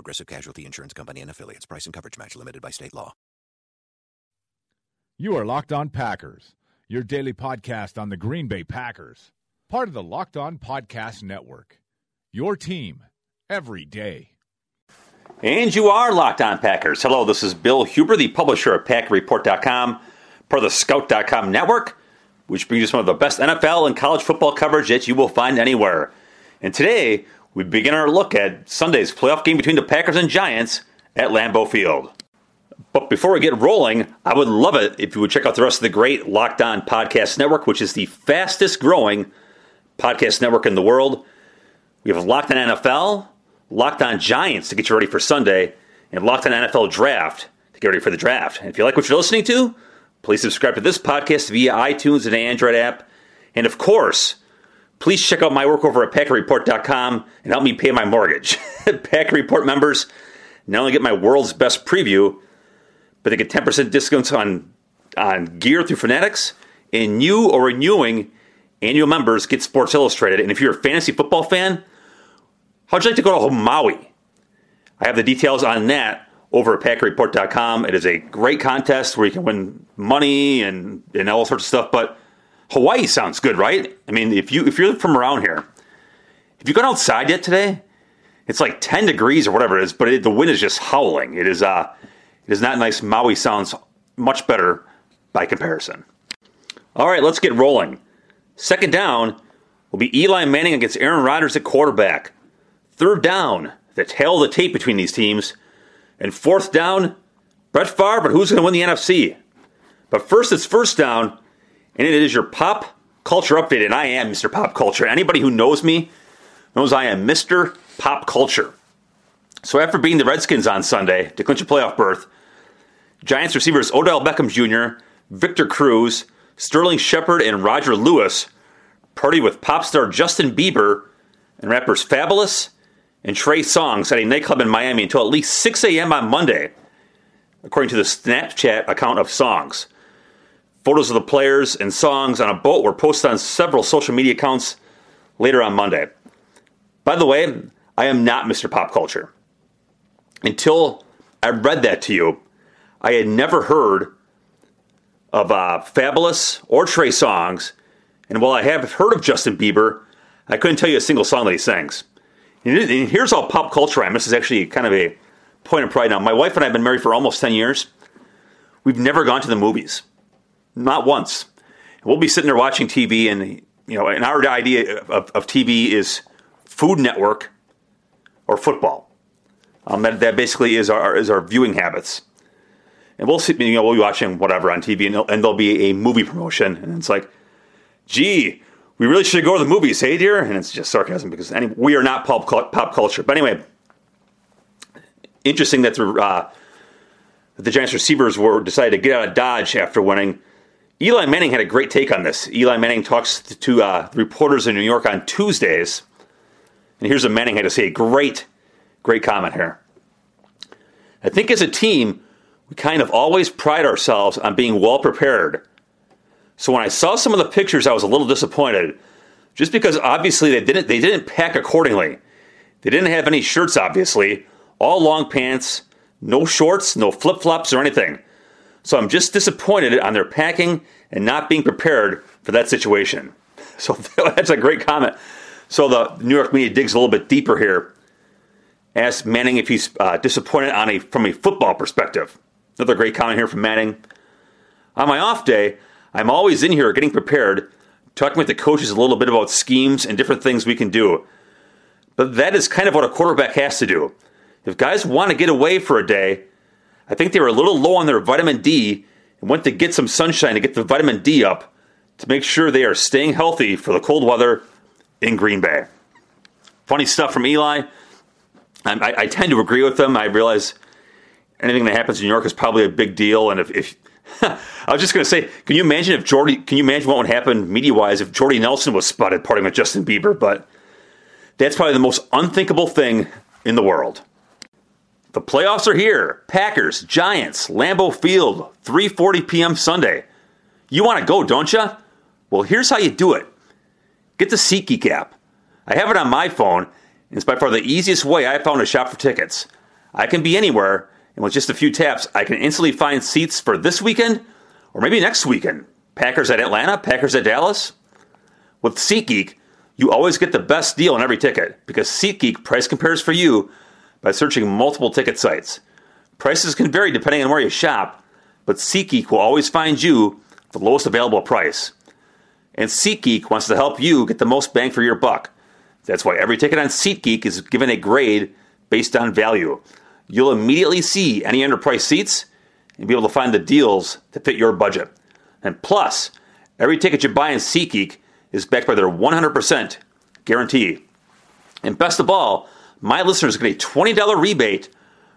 Progressive Casualty Insurance Company and affiliates. Price and coverage match limited by state law. You are Locked On Packers, your daily podcast on the Green Bay Packers, part of the Locked On Podcast Network. Your team every day. And you are Locked On Packers. Hello, this is Bill Huber, the publisher of PackerReport.com, part of the Scout.com network, which brings you some of the best NFL and college football coverage that you will find anywhere. And today, we begin our look at Sunday's playoff game between the Packers and Giants at Lambeau Field. But before we get rolling, I would love it if you would check out the rest of the great Locked On Podcast Network, which is the fastest growing podcast network in the world. We have Locked On NFL, Locked On Giants to get you ready for Sunday, and Locked On NFL Draft to get ready for the draft. And if you like what you're listening to, please subscribe to this podcast via iTunes and the Android app. And of course, please check out my work over at PackerReport.com and help me pay my mortgage. Packer Report members not only get my world's best preview, but they get 10% discounts on, on gear through Fanatics, and new or renewing annual members get Sports Illustrated. And if you're a fantasy football fan, how'd you like to go to Maui? I have the details on that over at PackerReport.com. It is a great contest where you can win money and, and all sorts of stuff, but Hawaii sounds good, right? I mean, if you if you're from around here, have you gone outside yet today? It's like 10 degrees or whatever it is, but it, the wind is just howling. It is uh, it is not nice. Maui sounds much better by comparison. All right, let's get rolling. Second down will be Eli Manning against Aaron Rodgers at quarterback. Third down, the tale of the tape between these teams. And fourth down, Brett Favre, but who's going to win the NFC? But first, it's first down, and it is your pop culture update. And I am Mr. Pop Culture. Anybody who knows me knows I am Mr. Pop Culture. So after beating the Redskins on Sunday to clinch a playoff berth, Giants receivers Odell Beckham Jr., Victor Cruz, Sterling Shepard, and Roger Lewis party with pop star Justin Bieber and rappers Fabolous and Trey Songz at a nightclub in Miami until at least 6 a.m. on Monday, according to the Snapchat account of Songz. Photos of the players and Songz on a boat were posted on several social media accounts later on Monday. By the way, I am not Mr. Pop Culture. Until I read that to you, I had never heard of uh, Fabolous or Trey Songz, and while I have heard of Justin Bieber, I couldn't tell you a single song that he sings. And here's all pop culture I am. This is actually kind of a point of pride now. My wife and I have been married for almost 10 years. We've never gone to the movies. Not once. We'll be sitting there watching TV, and you know, and our idea of, of TV is Food Network or football. Um, that, that basically is our is our viewing habits. And we'll you know, we'll be watching whatever on TV, and, and there'll be a movie promotion, and it's like, gee, we really should go to the movies, hey dear? And it's just sarcasm because any, we are not pop pop culture. But anyway, interesting that the uh, the Giants receivers were decided to get out of Dodge after winning. Eli Manning had a great take on this. Eli Manning talks to uh, reporters in New York on Tuesdays, and here's what Manning had to say. Great, great comment here. I think as a team, we kind of always pride ourselves on being well prepared. So when I saw some of the pictures, I was a little disappointed, just because obviously they didn't they didn't pack accordingly. They didn't have any shirts, obviously, all long pants, no shorts, no flip flops or anything. So I'm just disappointed on their packing and not being prepared for that situation. So that's a great comment. So the New York media digs a little bit deeper here. Asks Manning if he's uh, disappointed on a from a football perspective. Another great comment here from Manning. On my off day, I'm always in here getting prepared, talking with the coaches a little bit about schemes and different things we can do. But that is kind of what a quarterback has to do. If guys want to get away for a day, I think they were a little low on their vitamin D and went to get some sunshine to get the vitamin D up to make sure they are staying healthy for the cold weather in Green Bay. Funny stuff from Eli. I, I tend to agree with them. I realize anything that happens in New York is probably a big deal. And if, if I was just going to say, can you imagine if Jordy? Can you imagine what would happen media wise if Jordy Nelson was spotted partying with Justin Bieber? But that's probably the most unthinkable thing in the world. The playoffs are here. Packers, Giants, Lambeau Field, 3:40 p.m. Sunday. You want to go, don't you? Well, here's how you do it. Get the SeatGeek app. I have it on my phone, and it's by far the easiest way I found to shop for tickets. I can be anywhere, and with just a few taps, I can instantly find seats for this weekend or maybe next weekend. Packers at Atlanta, Packers at Dallas. With SeatGeek, you always get the best deal on every ticket because SeatGeek price compares for you by searching multiple ticket sites. Prices can vary depending on where you shop, but SeatGeek will always find you the lowest available price. And SeatGeek wants to help you get the most bang for your buck. That's why every ticket on SeatGeek is given a grade based on value. You'll immediately see any underpriced seats and be able to find the deals that fit your budget. And plus, every ticket you buy in SeatGeek is backed by their 100% guarantee. And best of all, my listeners get a $20 rebate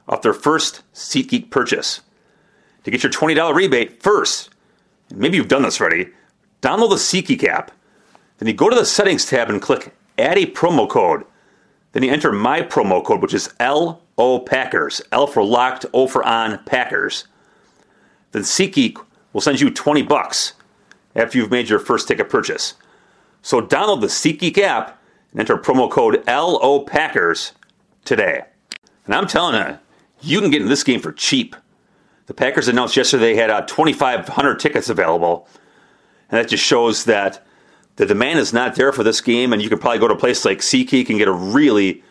off their first SeatGeek purchase. To get your $20 rebate first, maybe you've done this already, download the SeatGeek app. Then you go to the settings tab and click add a promo code. Then you enter my promo code, which is LO Packers. L for locked, O for on, Packers. Then SeatGeek will send you 20 bucks after you've made your first ticket purchase. So download the SeatGeek app and enter promo code LO Packers today. And I'm telling you, you can get in this game for cheap. The Packers announced yesterday they had uh, 2,500 tickets available, and that just shows that the demand is not there for this game, and you can probably go to a place like SeatGeek and get a really,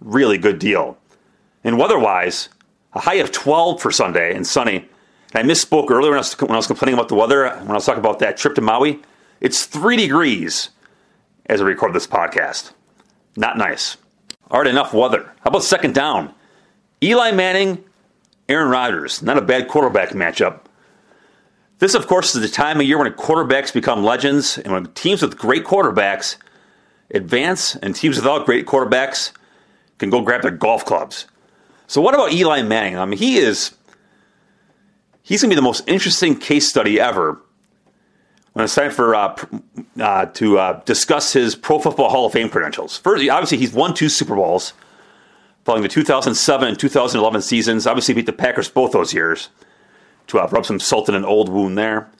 really good deal. And weather-wise, a high of 12 for Sunday and sunny. And I misspoke earlier when I, was, when I was complaining about the weather, when I was talking about that trip to Maui. It's 3 degrees as I record this podcast. Not nice. All right, enough weather. How about second down? Eli Manning, Aaron Rodgers. Not a bad quarterback matchup. This, of course, is the time of year when quarterbacks become legends, and when teams with great quarterbacks advance, and teams without great quarterbacks can go grab their golf clubs. So, what about Eli Manning? I mean, he is. He's going to be the most interesting case study ever when it's time for uh, uh, to uh, discuss his Pro Football Hall of Fame credentials. First, obviously, he's won two Super Bowls following the 2007 and 2011 seasons. Obviously, beat the Packers both those years to uh, rub some salt in an old wound there.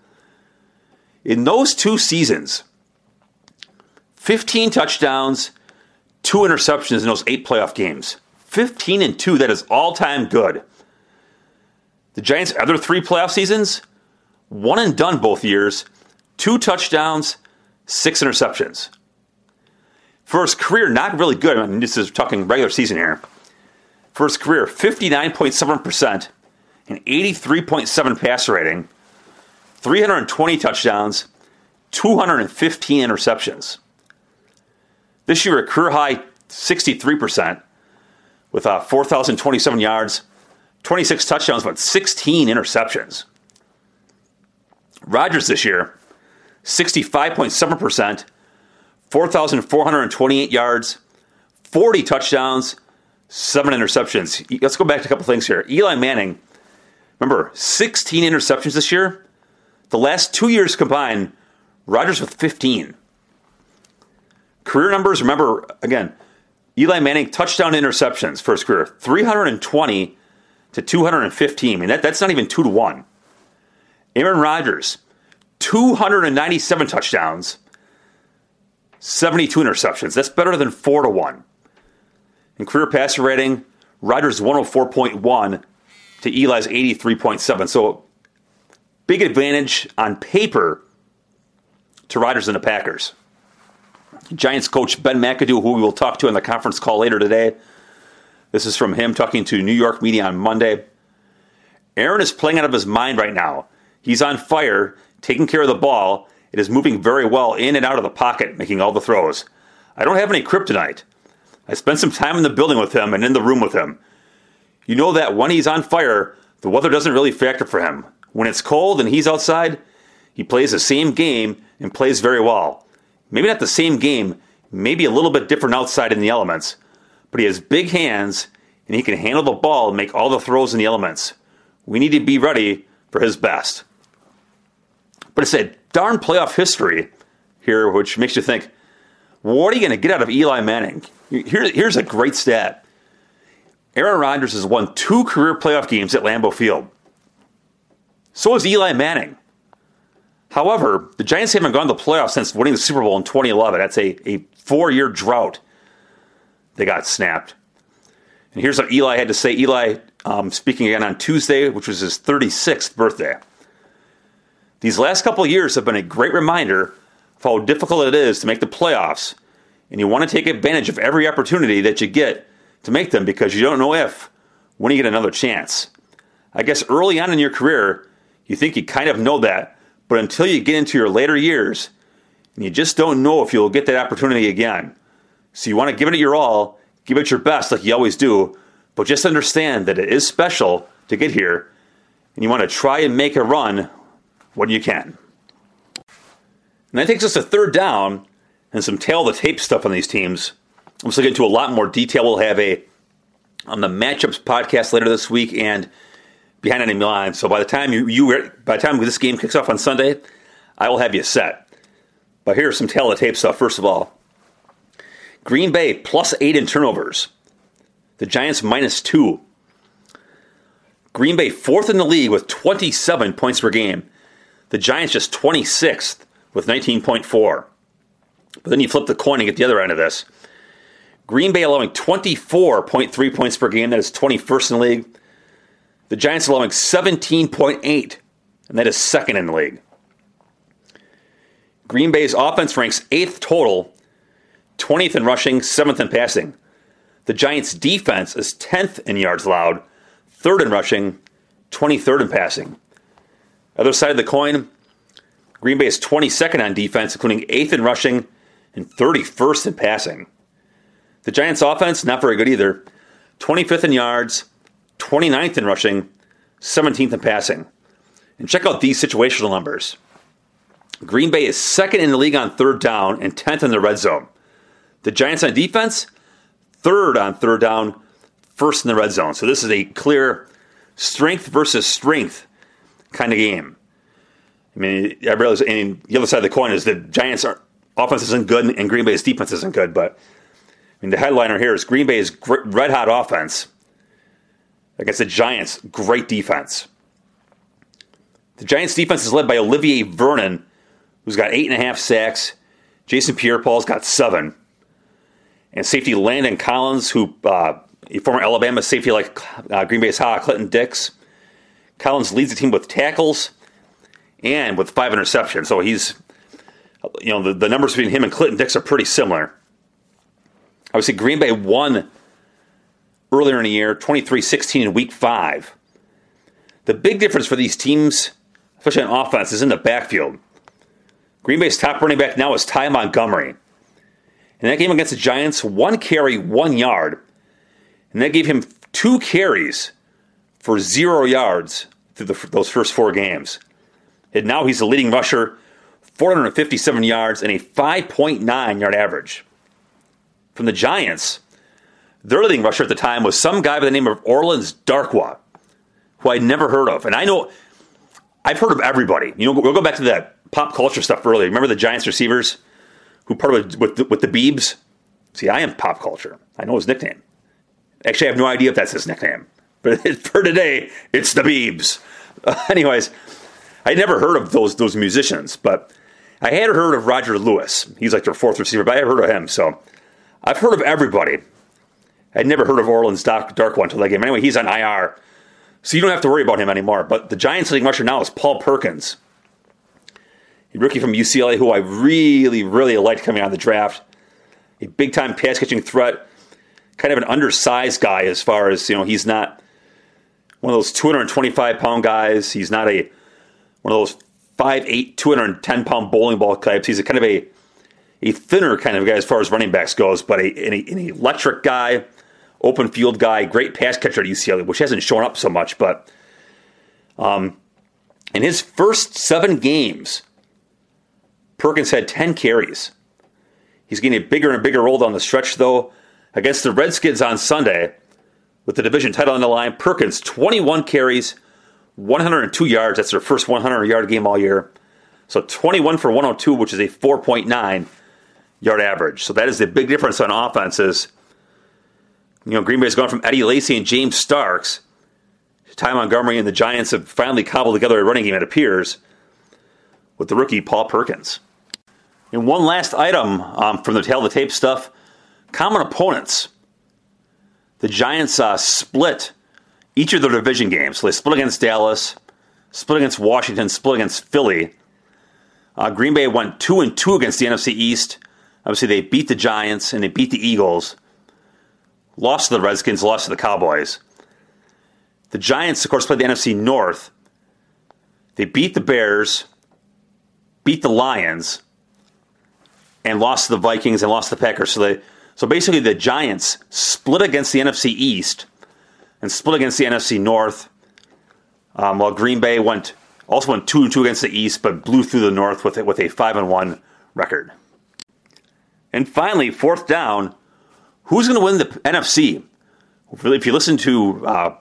In those two seasons, 15 touchdowns, two interceptions in those eight playoff games. 15 and 2, that is all time good. The Giants' other three playoff seasons, one and done both years, two touchdowns, six interceptions. For his career, not really good. I mean, this is talking regular season here. For his career, 59.7% and 83.7 passer rating, 320 touchdowns, 215 interceptions. This year, a career high 63% with uh, 4,027 yards, 26 touchdowns, but 16 interceptions. Rodgers this year, 65.7%, 4,428 yards, 40 touchdowns, 7 interceptions. Let's go back to a couple things here. Eli Manning, remember, 16 interceptions this year. The last two years combined, Rodgers with 15. Career numbers, remember, again, Eli Manning touchdown interceptions for his career 320 to 215. I mean, that, that's not even 2 to 1. Aaron Rodgers, 297 touchdowns, 72 interceptions. That's better than 4 to 1. In career passer rating, Rodgers 104.1 to Eli's 83.7. So big advantage on paper to Rodgers and the Packers. Giants coach Ben McAdoo, who we will talk to in the conference call later today. This is from him talking to New York media on Monday. Aaron is playing out of his mind right now. He's on fire, taking care of the ball. It is moving very well in and out of the pocket, making all the throws. I don't have any kryptonite. I spent some time in the building with him and in the room with him. You know that when he's on fire, the weather doesn't really factor for him. When it's cold and he's outside, he plays the same game and plays very well. Maybe not the same game, maybe a little bit different outside in the elements, but he has big hands and he can handle the ball and make all the throws in the elements. We need to be ready for his best. But it's a darn playoff history here, which makes you think, what are you going to get out of Eli Manning? Here, here's a great stat. Aaron Rodgers has won two career playoff games at Lambeau Field. So has Eli Manning. However, the Giants haven't gone to the playoffs since winning the Super Bowl in 2011. That's a, a four year drought. They got snapped. And here's what Eli had to say. Eli um, speaking again on Tuesday, which was his 36th birthday. These last couple years have been a great reminder of how difficult it is to make the playoffs, and you want to take advantage of every opportunity that you get to make them because you don't know if when you get another chance. I guess early on in your career, you think you kind of know that, but until you get into your later years, you just don't know if you'll get that opportunity again. So you want to give it your all, give it your best like you always do, but just understand that it is special to get here, and you want to try and make a run when you can. And that takes us to third down and some tale the tape stuff on these teams. I'm going to get into a lot more detail. We'll have a on the matchups podcast later this week and behind any line. So by the time you, you by the time this game kicks off on Sunday, I will have you set. But here's some tale the tape stuff. First of all, Green Bay plus eight in turnovers. The Giants minus two. Green Bay fourth in the league with 27 points per game. The Giants just 26th with 19.4. But then you flip the coin and get the other end of this. Green Bay allowing 24.3 points per game. That is 21st in the league. The Giants allowing 17.8, and that is second in the league. Green Bay's offense ranks 8th total, 20th in rushing, 7th in passing. The Giants' defense is 10th in yards allowed, 3rd in rushing, 23rd in passing. Other side of the coin, Green Bay is 22nd on defense, including 8th in rushing and 31st in passing. The Giants' offense, not very good either. 25th in yards, 29th in rushing, 17th in passing. And check out these situational numbers. Green Bay is second in the league on third down and 10th in the red zone. The Giants on defense, third on third down, first in the red zone. So this is a clear strength versus strength kind of game. I mean, I realize, and the other side of the coin is the Giants' are, offense isn't good and Green Bay's defense isn't good. But I mean, the headliner here is Green Bay's red hot offense against the Giants' great defense. The Giants' defense is led by Olivier Vernon, who's got eight and a half sacks. Jason Pierre-Paul's got seven and safety Landon Collins, who uh, a former Alabama safety like uh, Green Bay's Ha Clinton Dix. Collins leads the team with tackles and with five interceptions. So he's, you know, the, the numbers between him and Clinton Dix are pretty similar. Obviously, Green Bay won earlier in the year, 23 16 in week five. The big difference for these teams, especially on offense, is in the backfield. Green Bay's top running back now is Ty Montgomery. In that game against the Giants, one carry, one yard. And that gave him two carries for zero yards through the, those first four games. And now he's the leading rusher, 457 yards and a 5.9 yard average. From the Giants, their leading rusher at the time was some guy by the name of Orleans Darkwa, who I'd never heard of. And I know I've heard of everybody. You know, we'll go back to that pop culture stuff earlier. Remember the Giants receivers? who partnered with the, with the Beebs. See, I am pop culture. I know his nickname. Actually, I have no idea if that's his nickname. But for today, it's the Beebs. Uh, anyways, I never heard of those those musicians, but I had heard of Roger Lewis. He's like their fourth receiver, but I had heard of him. So I've heard of everybody. I'd never heard of Orleans Dark, Dark One until that game. Anyway, he's on IR, so you don't have to worry about him anymore. But the Giants' leading rusher now is Paul Perkins a rookie from UCLA who I really, really liked coming out of the draft. a big time pass catching threat, kind of an undersized guy as far as, you know, he's not one of those 225 pound guys. He's not a one of those 5'8, 210 pound bowling ball types. He's a kind of a a thinner kind of guy as far as running backs goes, but a, an, an electric guy, open field guy, great pass catcher at UCLA, which hasn't shown up so much. But um, in his first seven games, Perkins had 10 carries. He's getting a bigger and bigger role down the stretch, though. Against the Redskins on Sunday, with the division title on the line, Perkins, 21 carries, 102 yards. That's their first 100 yard game all year. So 21 for 102, which is a 4.9 yard average. So that is the big difference on offenses. You know, Green Bay's gone from Eddie Lacy and James Starks to Ty Montgomery, and the Giants have finally cobbled together a running game, it appears, with the rookie Paul Perkins. And one last item um, from the tale of the tape stuff common opponents. The Giants uh, split each of their division games. So they split against Dallas, split against Washington, split against Philly. Uh, Green Bay went two and two against the NFC East. Obviously, they beat the Giants and they beat the Eagles. Lost to the Redskins, lost to the Cowboys. The Giants, of course, played the NFC North. They beat the Bears, beat the Lions, and lost to the Vikings and lost to the Packers. So they, so basically, the Giants split against the NFC East and split against the NFC North. Um, while Green Bay went also went two and two against the East, but blew through the North with it with a five and one record. And finally, fourth down, who's going to win the NFC? If you listen to uh,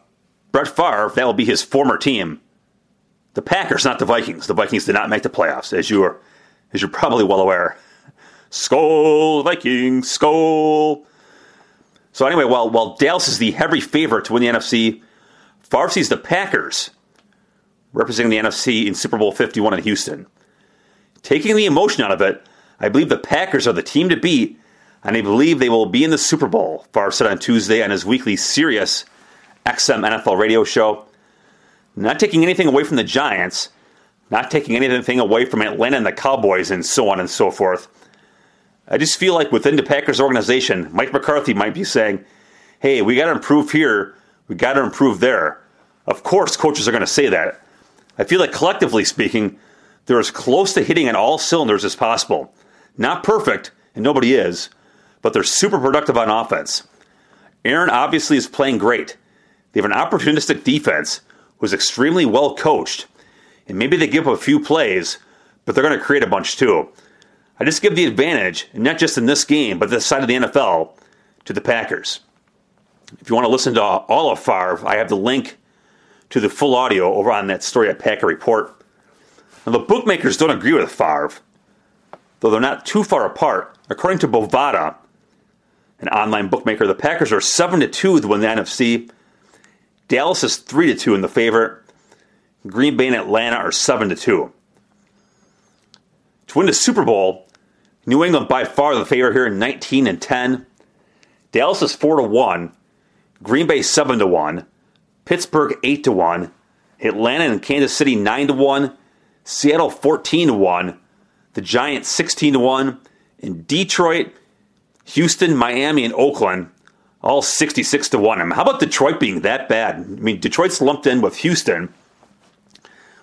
Brett Favre, that will be his former team. The Packers, not the Vikings. The Vikings did not make the playoffs, as you are, as you're probably well aware. Skol Vikings, skol. So anyway, while while Dallas is the heavy favorite to win the NFC, Favre sees the Packers representing the NFC in Super Bowl 51 in Houston. Taking the emotion out of it, I believe the Packers are the team to beat, and I believe they will be in the Super Bowl, Favre said on Tuesday on his weekly Sirius XM NFL radio show. Not taking anything away from the Giants, not taking anything away from Atlanta and the Cowboys, and so on and so forth. I just feel like within the Packers organization, Mike McCarthy might be saying, hey, we got to improve here, we got to improve there. Of course, coaches are going to say that. I feel like collectively speaking, they're as close to hitting on all cylinders as possible. Not perfect, and nobody is, but they're super productive on offense. Aaron obviously is playing great. They have an opportunistic defense who's extremely well coached, and maybe they give up a few plays, but they're going to create a bunch too. I just give the advantage, not just in this game, but this side of the NFL, to the Packers. If you want to listen to all of Favre, I have the link to the full audio over on that story at Packer Report. Now, the bookmakers don't agree with Favre, though they're not too far apart. According to Bovada, an online bookmaker, the Packers are 7 to 2 to win the NFC. Dallas is 3 to 2 in the favorite. Green Bay and Atlanta are 7 to 2. To win the Super Bowl, New England by far the favorite here, 19 and 10. Dallas is 4 to 1. Green Bay 7 to 1. Pittsburgh 8 to 1. Atlanta and Kansas City 9 to 1. Seattle 14 to 1. The Giants 16 to 1. And Detroit, Houston, Miami, and Oakland all 66 to 1. I mean, how about Detroit being that bad? I mean, Detroit's lumped in with Houston,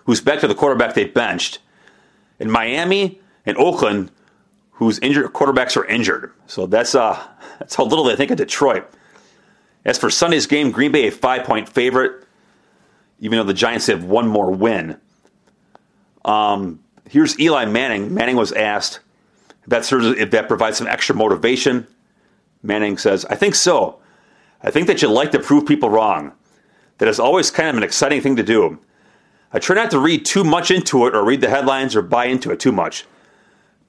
who's back to the quarterback they benched. And Miami and Oakland, whose injured quarterbacks are injured. So that's uh that's how little they think of Detroit. As for Sunday's game, Green Bay a five point favorite, even though the Giants have one more win. Um, here's Eli Manning. Manning was asked if that serves if that provides some extra motivation. Manning says, "I think so. I think that you like to prove people wrong. That is always kind of an exciting thing to do. I try not to read too much into it or read the headlines or buy into it too much.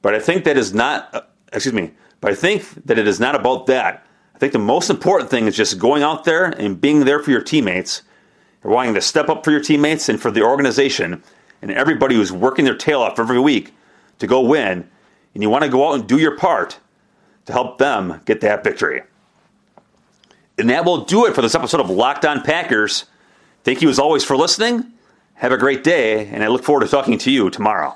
But I think that is not, uh, excuse me, but I think that it is not about that. I think the most important thing is just going out there and being there for your teammates, and wanting to step up for your teammates and for the organization and everybody who's working their tail off every week to go win. And you want to go out and do your part to help them get that victory. And that will do it for this episode of Locked On Packers. Thank you as always for listening. Have a great day, and I look forward to talking to you tomorrow.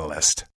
catalyst.